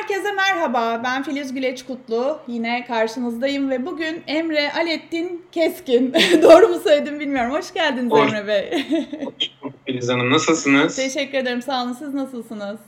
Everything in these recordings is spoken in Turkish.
Herkese merhaba. Ben Filiz Güleç Kutlu. Yine karşınızdayım ve bugün Emre Alettin Keskin. Doğru mu söyledim bilmiyorum. Hoş geldiniz Hoş. Emre Bey. Filiz Hanım nasılsınız? Teşekkür ederim. Sağ olun. Siz nasılsınız?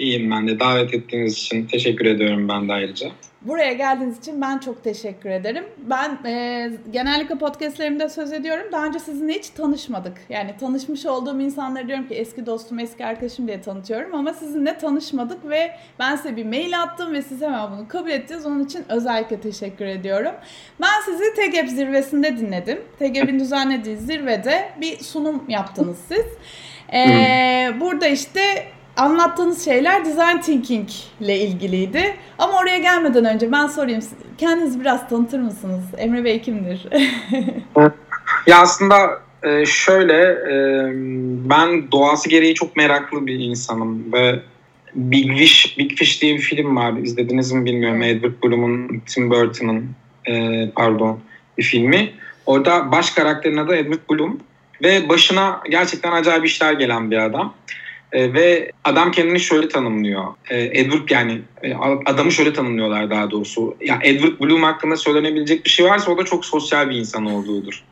İyiyim ben de. Davet ettiğiniz için teşekkür ediyorum ben de ayrıca. Buraya geldiğiniz için ben çok teşekkür ederim. Ben e, genellikle podcastlerimde söz ediyorum. Daha önce sizinle hiç tanışmadık. Yani tanışmış olduğum insanları diyorum ki eski dostum, eski arkadaşım diye tanıtıyorum. Ama sizinle tanışmadık ve ben size bir mail attım ve siz hemen bunu kabul ettiniz. Onun için özellikle teşekkür ediyorum. Ben sizi TGEP zirvesinde dinledim. TGEP'in düzenlediği zirvede bir sunum yaptınız siz. Ee, burada işte anlattığınız şeyler design thinking ile ilgiliydi. Ama oraya gelmeden önce ben sorayım. Kendinizi biraz tanıtır mısınız? Emre Bey kimdir? ya aslında e, şöyle e, ben doğası gereği çok meraklı bir insanım ve Big Fish, Big Fish diye bir film var. İzlediniz mi bilmiyorum. Edward Bloom'un, Tim Burton'ın e, pardon bir filmi. Orada baş karakterin adı Edward Bloom ve başına gerçekten acayip işler gelen bir adam. E, ve adam kendini şöyle tanımlıyor. E, Edward yani e, adamı şöyle tanımlıyorlar daha doğrusu. Ya Edward Bloom hakkında söylenebilecek bir şey varsa o da çok sosyal bir insan olduğudur.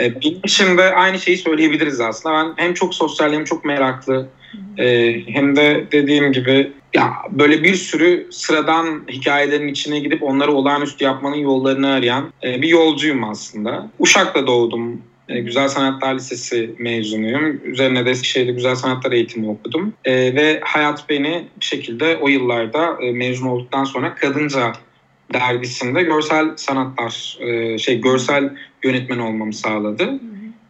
e, benim için de aynı şeyi söyleyebiliriz aslında. Ben hem çok sosyal hem çok meraklı e, hem de dediğim gibi ya böyle bir sürü sıradan hikayelerin içine gidip onları olağanüstü yapmanın yollarını arayan e, bir yolcuyum aslında. Uşak'ta doğdum. E, Güzel Sanatlar Lisesi mezunuyum. Üzerine de Eskişehir'de Güzel Sanatlar eğitimi okudum. E, ve hayat beni bir şekilde o yıllarda e, mezun olduktan sonra Kadınca dergisinde görsel sanatlar, e, şey görsel yönetmen olmamı sağladı.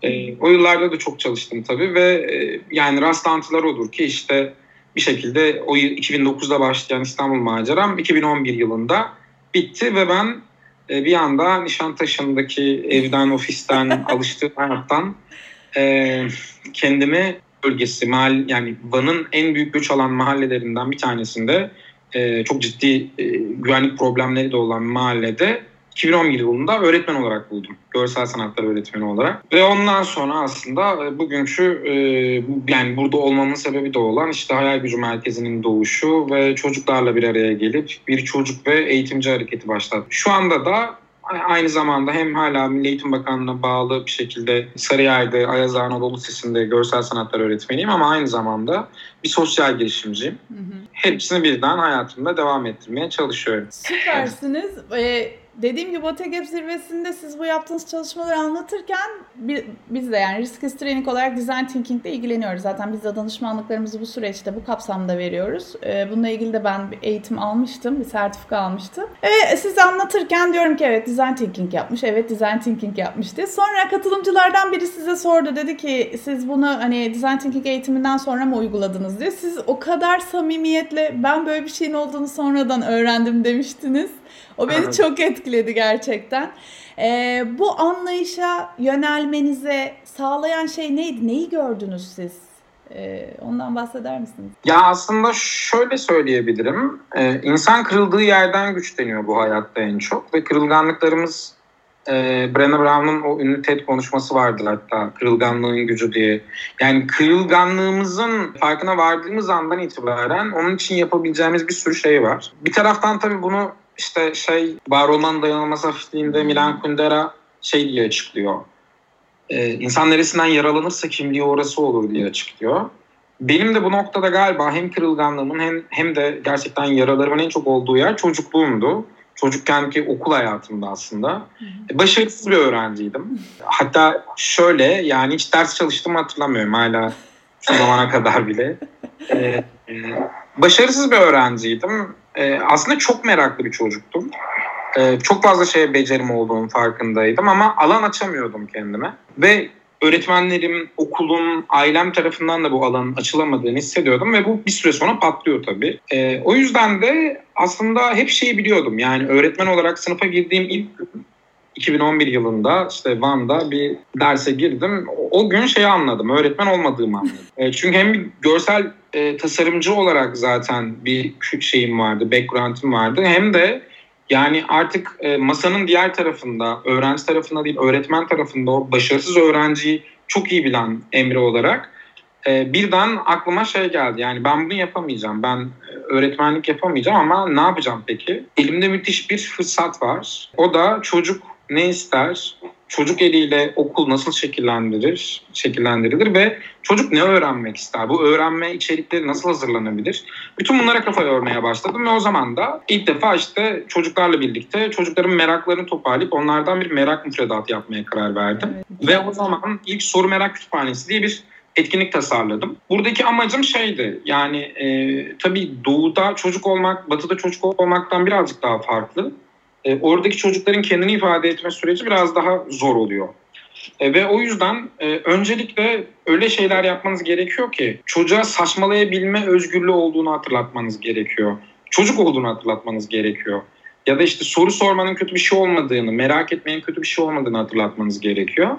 E, o yıllarda da çok çalıştım tabii ve e, yani rastlantılar olur ki işte bir şekilde o 2009'da başlayan İstanbul maceram 2011 yılında bitti ve ben e, bir anda Nişantaşı'ndaki evden, ofisten, alıştığım hayattan e, kendimi bölgesi, mahal, yani Van'ın en büyük göç alan mahallelerinden bir tanesinde e, çok ciddi e, güvenlik problemleri de olan mahallede 2011 yılında öğretmen olarak buldum. Görsel sanatlar öğretmeni olarak. Ve ondan sonra aslında e, bugünkü e, yani burada olmamın sebebi de olan işte Hayal Gücü Merkezi'nin doğuşu ve çocuklarla bir araya gelip bir çocuk ve eğitimci hareketi başlattı. Şu anda da aynı zamanda hem hala Milli Eğitim Bakanlığı'na bağlı bir şekilde Sarıyer'de Ayaz Anadolu Lisesi'nde görsel sanatlar öğretmeniyim ama aynı zamanda bir sosyal girişimciyim. Hı hı. Hepsini birden hayatımda devam ettirmeye çalışıyorum. Süpersiniz. Ee, dediğim gibi OTGAP zirvesinde siz bu yaptığınız çalışmaları anlatırken biz de yani risk history training olarak design thinking ile ilgileniyoruz. Zaten biz de danışmanlıklarımızı bu süreçte bu kapsamda veriyoruz. Ee, bununla ilgili de ben bir eğitim almıştım, bir sertifika almıştım. Ee, siz anlatırken diyorum ki evet design thinking yapmış, evet design thinking yapmış diye. Sonra katılımcılardan biri size sordu. Dedi ki siz bunu hani design thinking eğitiminden sonra mı uyguladınız diye. Siz o kadar samimiyetle ben böyle bir şeyin olduğunu sonradan öğrendim demiştiniz. O beni çok etkiledi gerçekten. Ee, bu anlayışa yönelmenize sağlayan şey neydi? Neyi gördünüz siz? Ee, ondan bahseder misiniz? Ya aslında şöyle söyleyebilirim. Ee, insan kırıldığı yerden güçleniyor bu hayatta en çok. Ve kırılganlıklarımız e, Brené Brown'un o ünlü TED konuşması vardır hatta kırılganlığın gücü diye. Yani kırılganlığımızın farkına vardığımız andan itibaren onun için yapabileceğimiz bir sürü şey var. Bir taraftan tabii bunu işte şey var olmanın dayanılmaz hafifliğinde Milan Kundera şey diye açıklıyor. Ee, insan neresinden yaralanırsa kimliği orası olur diye açıklıyor. Benim de bu noktada galiba hem kırılganlığımın hem, hem de gerçekten yaralarımın en çok olduğu yer çocukluğumdu. Çocukkenki okul hayatımda aslında. Başarısız bir öğrenciydim. Hatta şöyle yani hiç ders çalıştığımı hatırlamıyorum hala şu zamana kadar bile. Ee, e, başarısız bir öğrenciydim e, aslında çok meraklı bir çocuktum. E, çok fazla şeye becerim olduğunun farkındaydım ama alan açamıyordum kendime. Ve öğretmenlerim, okulum, ailem tarafından da bu alanın açılamadığını hissediyordum ve bu bir süre sonra patlıyor tabii. E, o yüzden de aslında hep şeyi biliyordum. Yani öğretmen olarak sınıfa girdiğim ilk gün 2011 yılında işte Van'da bir derse girdim. O gün şeyi anladım. Öğretmen olmadığımı anladım. E, çünkü hem bir görsel e, tasarımcı olarak zaten bir şeyim vardı, background'im vardı. Hem de yani artık e, masanın diğer tarafında, öğrenci tarafında değil, öğretmen tarafında o başarısız öğrenciyi çok iyi bilen Emre olarak e, birden aklıma şey geldi. Yani ben bunu yapamayacağım. Ben e, öğretmenlik yapamayacağım ama ne yapacağım peki? Elimde müthiş bir fırsat var. O da çocuk ne ister? Çocuk eliyle okul nasıl şekillendirir, şekillendirilir ve çocuk ne öğrenmek ister? Bu öğrenme içerikleri nasıl hazırlanabilir? Bütün bunlara kafa yormaya başladım ve o zaman da ilk defa işte çocuklarla birlikte çocukların meraklarını toparlayıp onlardan bir merak müfredatı yapmaya karar verdim. Evet. Ve o zaman ilk soru merak kütüphanesi diye bir etkinlik tasarladım. Buradaki amacım şeydi yani e, tabii doğuda çocuk olmak, batıda çocuk olmaktan birazcık daha farklı. E, oradaki çocukların kendini ifade etme süreci biraz daha zor oluyor. E, ve o yüzden e, öncelikle öyle şeyler yapmanız gerekiyor ki çocuğa saçmalayabilme özgürlüğü olduğunu hatırlatmanız gerekiyor. Çocuk olduğunu hatırlatmanız gerekiyor. Ya da işte soru sormanın kötü bir şey olmadığını, merak etmenin kötü bir şey olmadığını hatırlatmanız gerekiyor.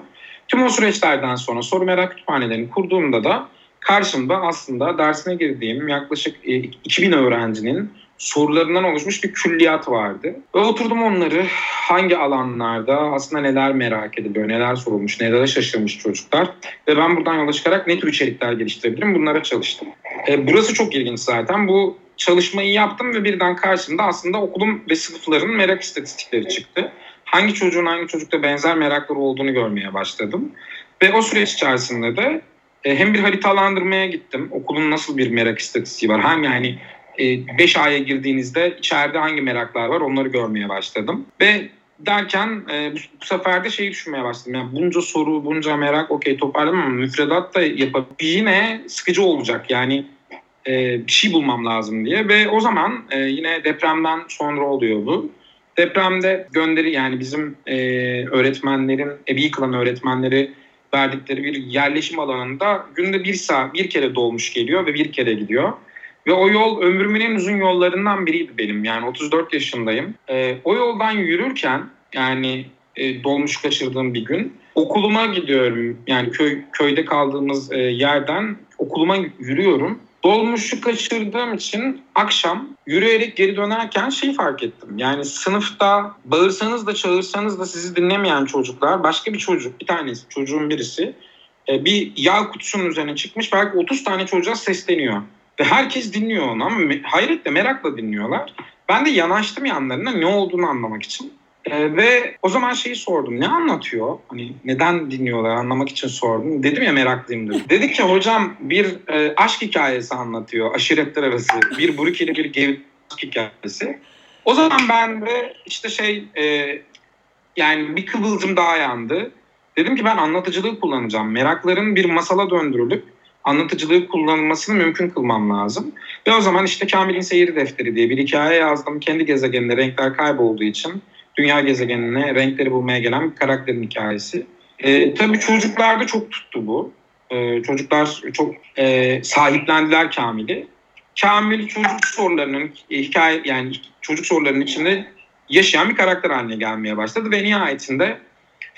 Tüm o süreçlerden sonra soru merak kütüphanelerini kurduğumda da karşımda aslında dersine girdiğim yaklaşık 2000 e, öğrencinin sorularından oluşmuş bir külliyat vardı. Ve oturdum onları hangi alanlarda aslında neler merak ediliyor, neler sorulmuş, neler şaşırmış çocuklar. Ve ben buradan yola çıkarak ne tür içerikler geliştirebilirim bunlara çalıştım. E, burası çok ilginç zaten. Bu çalışmayı yaptım ve birden karşımda aslında okulum ve sınıfların merak istatistikleri çıktı hangi çocuğun hangi çocukta benzer merakları olduğunu görmeye başladım. Ve o süreç içerisinde de e, hem bir haritalandırmaya gittim. Okulun nasıl bir merak istatistiği var. Hem yani 5 e, aya girdiğinizde içeride hangi meraklar var onları görmeye başladım. Ve derken e, bu, bu sefer de şeyi düşünmeye başladım. Yani bunca soru, bunca merak okey toparlamam ama müfredat da yapıp yine sıkıcı olacak. Yani e, bir şey bulmam lazım diye. Ve o zaman e, yine depremden sonra oluyor bu. Depremde gönderi yani bizim e, öğretmenlerin, evi yıkılan öğretmenleri verdikleri bir yerleşim alanında günde bir saat bir kere dolmuş geliyor ve bir kere gidiyor. Ve o yol ömrümün en uzun yollarından biriydi benim. Yani 34 yaşındayım. E, o yoldan yürürken yani e, dolmuş kaçırdığım bir gün okuluma gidiyorum. Yani köy köyde kaldığımız e, yerden okuluma yürüyorum. Dolmuşu kaçırdığım için akşam yürüyerek geri dönerken şey fark ettim. Yani sınıfta bağırsanız da çağırsanız da sizi dinlemeyen çocuklar başka bir çocuk bir tanesi çocuğun birisi e, bir yağ kutusunun üzerine çıkmış belki 30 tane çocuğa sesleniyor. Ve herkes dinliyor onu ama hayretle merakla dinliyorlar. Ben de yanaştım yanlarına ne olduğunu anlamak için. E, ve o zaman şeyi sordum. Ne anlatıyor? Hani neden dinliyorlar anlamak için sordum. Dedim ya meraklıyımdır. Dedi ki hocam bir e, aşk hikayesi anlatıyor. Aşiretler arası. Bir Burukeli bir Gevit aşk hikayesi. O zaman ben de işte şey e, yani bir kıvılcım daha yandı. Dedim ki ben anlatıcılığı kullanacağım. Merakların bir masala döndürülüp anlatıcılığı kullanılmasını mümkün kılmam lazım. Ve o zaman işte Kamil'in Seyir Defteri diye bir hikaye yazdım. Kendi gezegeninde renkler kaybolduğu için dünya gezegenine renkleri bulmaya gelen bir karakterin hikayesi. E, tabii çocuklarda çok tuttu bu. E, çocuklar çok e, sahiplendiler Kamil'i. Kamil çocuk sorularının e, hikaye yani çocuk sorularının içinde yaşayan bir karakter haline gelmeye başladı ve nihayetinde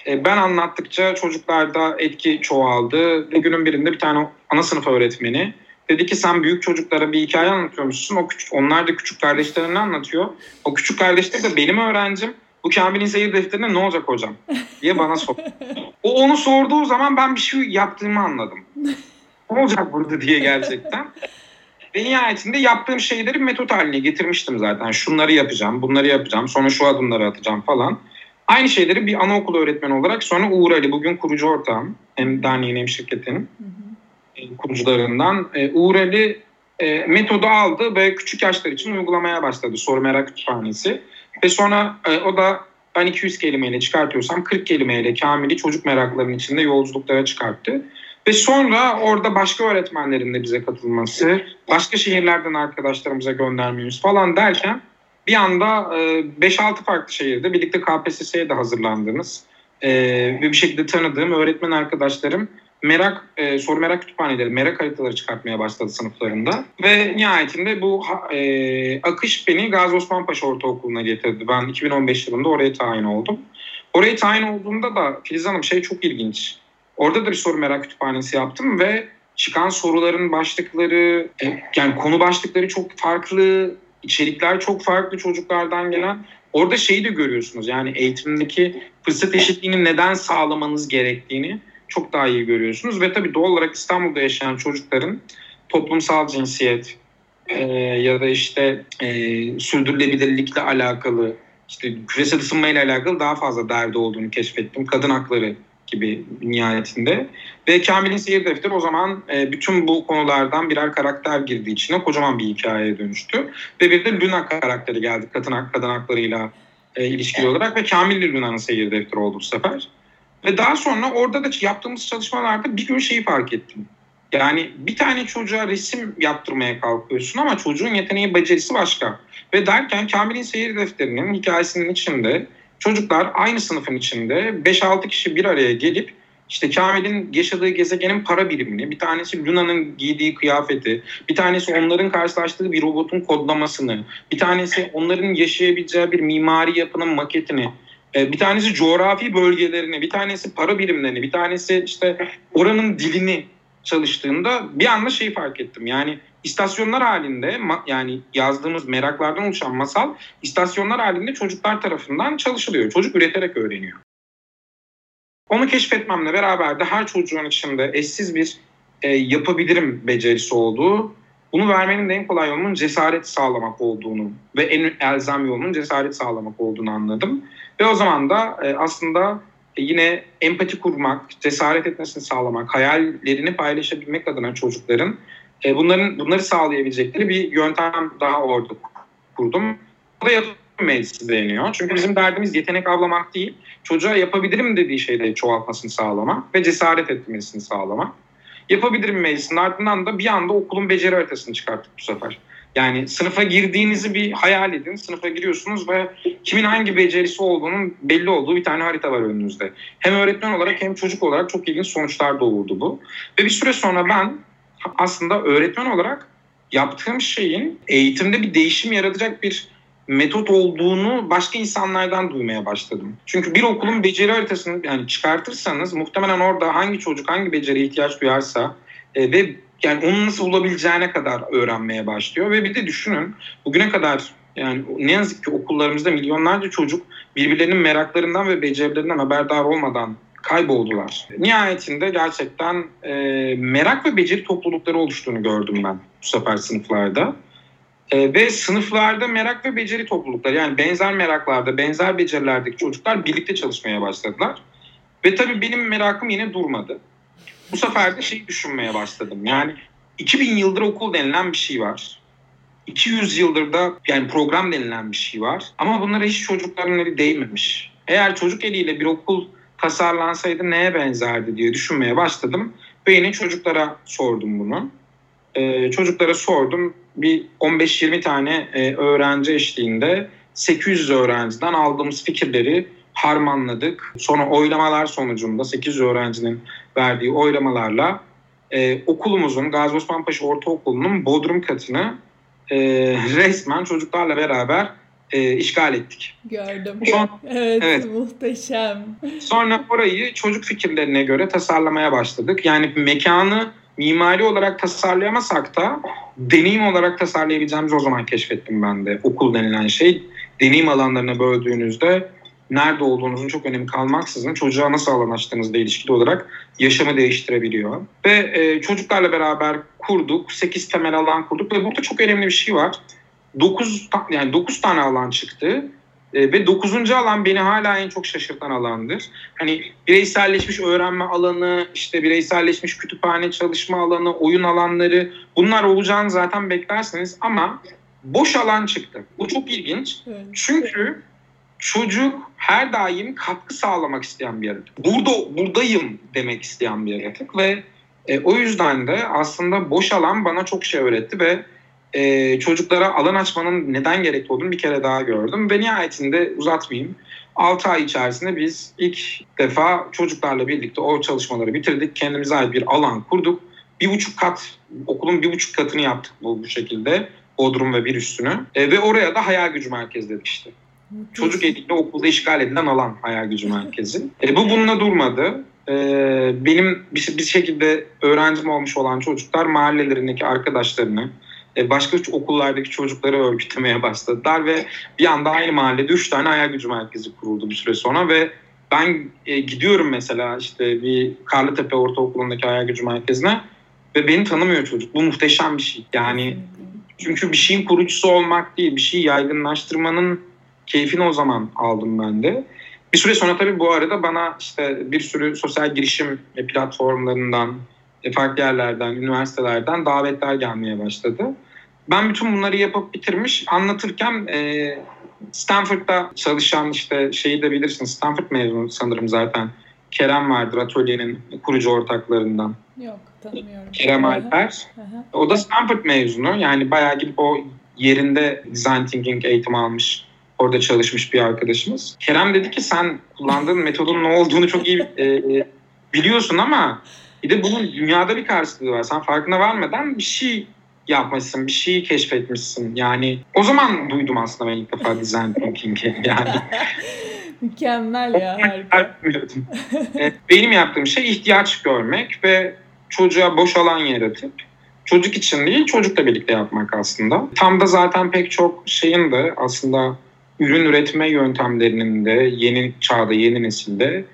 ben anlattıkça çocuklarda etki çoğaldı ve günün birinde bir tane ana sınıf öğretmeni dedi ki sen büyük çocuklara bir hikaye anlatıyormuşsun. O küçük, onlar da küçük kardeşlerini anlatıyor. O küçük kardeşler de benim öğrencim bu Kamil'in seyir defterinde ne olacak hocam diye bana sor. O onu sorduğu zaman ben bir şey yaptığımı anladım. Ne olacak burada diye gerçekten. Ve nihayetinde yaptığım şeyleri metot haline getirmiştim zaten. Şunları yapacağım, bunları yapacağım, sonra şu adımları atacağım falan. Aynı şeyleri bir anaokulu öğretmeni olarak sonra Uğur Ali bugün kurucu ortağım. Hem derneğin hem şirketin e, kurucularından. E, Uğur Ali e, metodu aldı ve küçük yaşlar için uygulamaya başladı. Soru merak kütüphanesi. Ve sonra e, o da ben 200 kelimeyle çıkartıyorsam 40 kelimeyle Kamil'i çocuk meraklarının içinde yolculuklara çıkarttı. Ve sonra orada başka öğretmenlerin de bize katılması, başka şehirlerden arkadaşlarımıza göndermemiz falan derken bir anda 5-6 e, farklı şehirde birlikte KPSS'ye de hazırlandığımız e, ve bir şekilde tanıdığım öğretmen arkadaşlarım merak e, soru merak kütüphaneleri, merak haritaları çıkartmaya başladı sınıflarında. Ve nihayetinde bu akış beni Gazi Osman Ortaokulu'na getirdi. Ben 2015 yılında oraya tayin oldum. Oraya tayin olduğumda da Filiz Hanım şey çok ilginç. Orada da bir soru merak kütüphanesi yaptım ve çıkan soruların başlıkları, yani konu başlıkları çok farklı, içerikler çok farklı çocuklardan gelen. Orada şeyi de görüyorsunuz yani eğitimdeki fırsat eşitliğini neden sağlamanız gerektiğini çok daha iyi görüyorsunuz. Ve tabii doğal olarak İstanbul'da yaşayan çocukların toplumsal cinsiyet e, ya da işte e, sürdürülebilirlikle alakalı işte küresel ısınmayla alakalı daha fazla derdi olduğunu keşfettim. Kadın hakları gibi nihayetinde. Ve Kamil'in Seyir Defteri o zaman e, bütün bu konulardan birer karakter girdiği için kocaman bir hikayeye dönüştü. Ve bir de Luna karakteri geldi kadın, kadın haklarıyla e, ilişkili olarak ve Kamil Luna'nın Seyir Defteri oldu bu sefer. Ve daha sonra orada da yaptığımız çalışmalarda bir gün şeyi fark ettim. Yani bir tane çocuğa resim yaptırmaya kalkıyorsun ama çocuğun yeteneği becerisi başka. Ve derken Kamil'in seyir defterinin hikayesinin içinde çocuklar aynı sınıfın içinde 5-6 kişi bir araya gelip işte Kamil'in yaşadığı gezegenin para birimini, bir tanesi Luna'nın giydiği kıyafeti, bir tanesi onların karşılaştığı bir robotun kodlamasını, bir tanesi onların yaşayabileceği bir mimari yapının maketini, e, bir tanesi coğrafi bölgelerini, bir tanesi para birimlerini, bir tanesi işte oranın dilini çalıştığında bir anda şeyi fark ettim. Yani istasyonlar halinde yani yazdığımız meraklardan oluşan masal istasyonlar halinde çocuklar tarafından çalışılıyor. Çocuk üreterek öğreniyor. Onu keşfetmemle beraber de her çocuğun içinde eşsiz bir e, yapabilirim becerisi olduğu, bunu vermenin de en kolay yolunun cesaret sağlamak olduğunu ve en elzem yolunun cesaret sağlamak olduğunu anladım. Ve o zaman da e, aslında yine empati kurmak, cesaret etmesini sağlamak, hayallerini paylaşabilmek adına çocukların e, bunların bunları sağlayabilecekleri bir yöntem daha orada kurdum. Bu da yapım meclisi deniyor. Çünkü bizim derdimiz yetenek avlamak değil, çocuğa yapabilirim dediği şeyleri çoğaltmasını sağlamak ve cesaret etmesini sağlamak. Yapabilirim meclisinin ardından da bir anda okulun beceri haritasını çıkarttık bu sefer. Yani sınıfa girdiğinizi bir hayal edin. Sınıfa giriyorsunuz ve kimin hangi becerisi olduğunun belli olduğu bir tane harita var önünüzde. Hem öğretmen olarak hem çocuk olarak çok ilginç sonuçlar doğurdu bu. Ve bir süre sonra ben aslında öğretmen olarak yaptığım şeyin eğitimde bir değişim yaratacak bir metot olduğunu başka insanlardan duymaya başladım. Çünkü bir okulun beceri haritasını yani çıkartırsanız muhtemelen orada hangi çocuk hangi beceriye ihtiyaç duyarsa e, ve yani onu nasıl bulabileceğine kadar öğrenmeye başlıyor ve bir de düşünün bugüne kadar yani ne yazık ki okullarımızda milyonlarca çocuk birbirlerinin meraklarından ve becerilerinden haberdar olmadan kayboldular. Nihayetinde gerçekten e, merak ve beceri toplulukları oluştuğunu gördüm ben bu sefer sınıflarda. E, ve sınıflarda merak ve beceri toplulukları yani benzer meraklarda, benzer becerilerdeki çocuklar birlikte çalışmaya başladılar. Ve tabii benim merakım yine durmadı. Bu sefer de şey düşünmeye başladım. Yani 2000 yıldır okul denilen bir şey var. 200 yıldır da yani program denilen bir şey var. Ama bunlara hiç çocukların eli değmemiş. Eğer çocuk eliyle bir okul tasarlansaydı neye benzerdi diye düşünmeye başladım. Ve yine çocuklara sordum bunu. Ee, çocuklara sordum. Bir 15-20 tane e, öğrenci eşliğinde 800 öğrenciden aldığımız fikirleri harmanladık. Sonra oylamalar sonucunda 800 öğrencinin verdiği oylamalarla e, okulumuzun Gazi Osman Paşa Ortaokulu'nun Bodrum katını e, resmen çocuklarla beraber e, işgal ettik. Gördüm. Son, evet, evet muhteşem. Sonra orayı çocuk fikirlerine göre tasarlamaya başladık. Yani mekanı mimari olarak tasarlayamasak da deneyim olarak tasarlayabileceğimiz o zaman keşfettim ben de. Okul denilen şey deneyim alanlarına böldüğünüzde nerede olduğunuzun çok önemi kalmaksızın çocuğa nasıl alan açtığınızla ilişkili olarak yaşamı değiştirebiliyor. Ve e, çocuklarla beraber kurduk. 8 temel alan kurduk ve burada çok önemli bir şey var. 9 yani 9 tane alan çıktı. E, ve 9. alan beni hala en çok şaşırtan alandır. Hani bireyselleşmiş öğrenme alanı, işte bireyselleşmiş kütüphane çalışma alanı, oyun alanları bunlar olacağını zaten beklersiniz ama boş alan çıktı. Bu çok ilginç. Çünkü çocuk her daim katkı sağlamak isteyen bir yaratık. Burada buradayım demek isteyen bir yaratık ve e, o yüzden de aslında boş alan bana çok şey öğretti ve e, çocuklara alan açmanın neden gerekli olduğunu bir kere daha gördüm. Ve nihayetinde uzatmayayım. 6 ay içerisinde biz ilk defa çocuklarla birlikte o çalışmaları bitirdik. Kendimize ait bir alan kurduk. Bir buçuk kat, okulun bir buçuk katını yaptık bu, bu şekilde. Bodrum ve bir üstünü. E, ve oraya da hayal gücü merkezi dedik işte. Çocuk eliyle okulda işgal edilen alan hayal gücü merkezi. E, bu bununla durmadı. E, benim bir, bir şekilde öğrencim olmuş olan çocuklar mahallelerindeki arkadaşlarını, e, başka okullardaki çocukları örgütlemeye başladılar ve bir anda aynı mahallede üç tane hayal gücü merkezi kuruldu bir süre sonra ve ben e, gidiyorum mesela işte bir Karlıtepe Ortaokulu'ndaki hayal gücü merkezine ve beni tanımıyor çocuk. Bu muhteşem bir şey. Yani çünkü bir şeyin kurucusu olmak değil, bir şeyi yaygınlaştırmanın keyfini o zaman aldım ben de. Bir süre sonra tabii bu arada bana işte bir sürü sosyal girişim platformlarından, e, farklı yerlerden, üniversitelerden davetler gelmeye başladı. Ben bütün bunları yapıp bitirmiş anlatırken e, Stanford'da çalışan işte şeyi de bilirsin Stanford mezunu sanırım zaten. Kerem vardır atölyenin kurucu ortaklarından. Yok tanımıyorum. Kerem Alper. O da Stanford mezunu. Yani bayağı gidip o yerinde design thinking eğitimi almış. Orada çalışmış bir arkadaşımız. Kerem dedi ki sen kullandığın metodun ne olduğunu çok iyi e, biliyorsun ama bir de bunun dünyada bir karşılığı var. Sen farkına varmadan bir şey yapmışsın, bir şeyi keşfetmişsin. Yani o zaman duydum aslında ben ilk defa design thinking'i. Yani Mükemmel ya harika. E, benim yaptığım şey ihtiyaç görmek ve çocuğa boş alan yaratıp çocuk için değil çocukla birlikte yapmak aslında. Tam da zaten pek çok şeyin de aslında ürün üretme yöntemlerinin de yeni çağda, yeni nesilde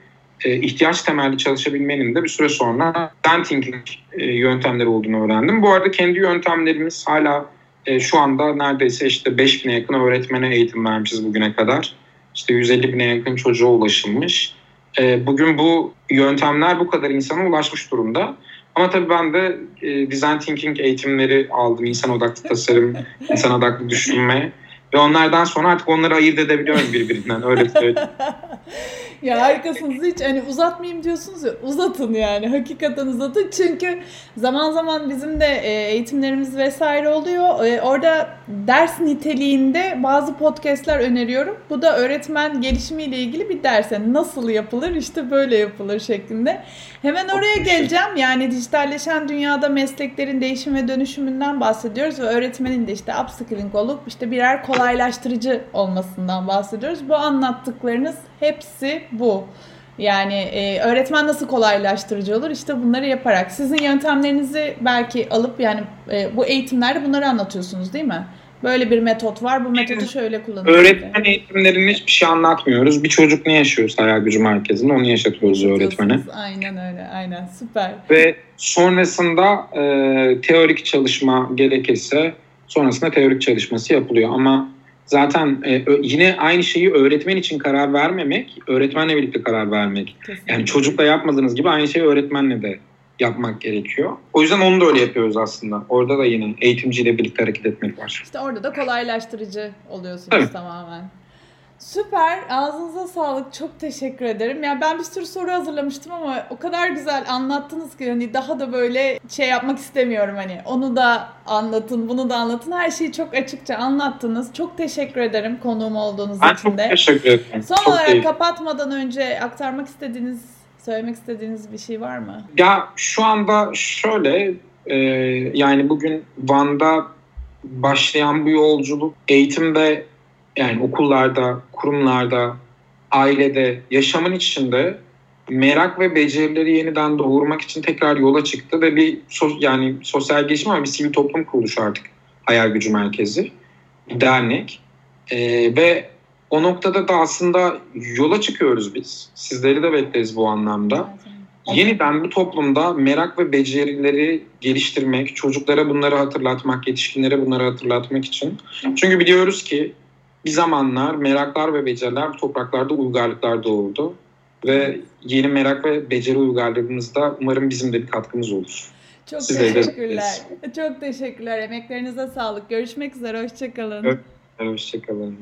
e, ihtiyaç temelli çalışabilmenin de bir süre sonra design thinking e, yöntemleri olduğunu öğrendim. Bu arada kendi yöntemlerimiz hala e, şu anda neredeyse işte 5000'e yakın öğretmene eğitim vermişiz bugüne kadar. İşte 150 bine yakın çocuğa ulaşılmış. E, bugün bu yöntemler bu kadar insana ulaşmış durumda. Ama tabii ben de e, design thinking eğitimleri aldım. İnsan odaklı tasarım, insan odaklı düşünme. Ve onlardan sonra artık onları ayırt edebiliyorum birbirinden. Öyle söyleyeyim. ya harikasınız hiç hani uzatmayayım diyorsunuz ya uzatın yani hakikaten uzatın. Çünkü zaman zaman bizim de e, eğitimlerimiz vesaire oluyor. E, orada ders niteliğinde bazı podcastler öneriyorum. Bu da öğretmen gelişimiyle ilgili bir ders. Yani nasıl yapılır işte böyle yapılır şeklinde. Hemen oraya geleceğim. Yani dijitalleşen dünyada mesleklerin değişim ve dönüşümünden bahsediyoruz ve öğretmenin de işte upskilling olup işte birer kolaylaştırıcı olmasından bahsediyoruz bu anlattıklarınız hepsi bu. Yani e, öğretmen nasıl kolaylaştırıcı olur? İşte bunları yaparak. Sizin yöntemlerinizi belki alıp yani e, bu eğitimlerde bunları anlatıyorsunuz değil mi? Böyle bir metot var. Bu metodu şöyle kullanıyoruz. Öğretmen eğitimlerinde hiçbir şey anlatmıyoruz. Bir çocuk ne yaşıyorsa hayal gücü merkezinde onu yaşatıyoruz öğretmene. Aynen öyle. Aynen. Süper. Ve sonrasında e, teorik çalışma gerekirse sonrasında teorik çalışması yapılıyor. Ama zaten e, yine aynı şeyi öğretmen için karar vermemek, öğretmenle birlikte karar vermek. Kesinlikle. Yani çocukla yapmadığınız gibi aynı şeyi öğretmenle de yapmak gerekiyor. O yüzden onu da öyle yapıyoruz aslında. Orada da yine eğitimciyle birlikte hareket etmek var. İşte orada da kolaylaştırıcı oluyorsunuz evet. tamamen. Süper. Ağzınıza sağlık. Çok teşekkür ederim. Yani ben bir sürü soru hazırlamıştım ama o kadar güzel anlattınız ki hani daha da böyle şey yapmak istemiyorum hani. Onu da anlatın, bunu da anlatın. Her şeyi çok açıkça anlattınız. Çok teşekkür ederim konuğum olduğunuz ben için de. çok teşekkür ederim. Son çok olarak iyi. kapatmadan önce aktarmak istediğiniz, söylemek istediğiniz bir şey var mı? Ya şu anda şöyle e, yani bugün Van'da başlayan bu yolculuk eğitimde yani okullarda, kurumlarda, ailede, yaşamın içinde merak ve becerileri yeniden doğurmak için tekrar yola çıktı ve bir sos, yani sosyal gelişim ama bir sivil toplum kuruluşu artık hayal gücü merkezi, bir dernek ee, ve o noktada da aslında yola çıkıyoruz biz. Sizleri de bekleriz bu anlamda. Yeniden bu toplumda merak ve becerileri geliştirmek, çocuklara bunları hatırlatmak, yetişkinlere bunları hatırlatmak için. Çünkü biliyoruz ki bir zamanlar meraklar ve beceriler bu topraklarda uygarlıklar doğurdu. Ve yeni merak ve beceri uygarlığımızda umarım bizim de bir katkımız olur. Çok Size teşekkürler. Çok teşekkürler. Emeklerinize sağlık. Görüşmek üzere. Hoşçakalın. Evet, hoşçakalın.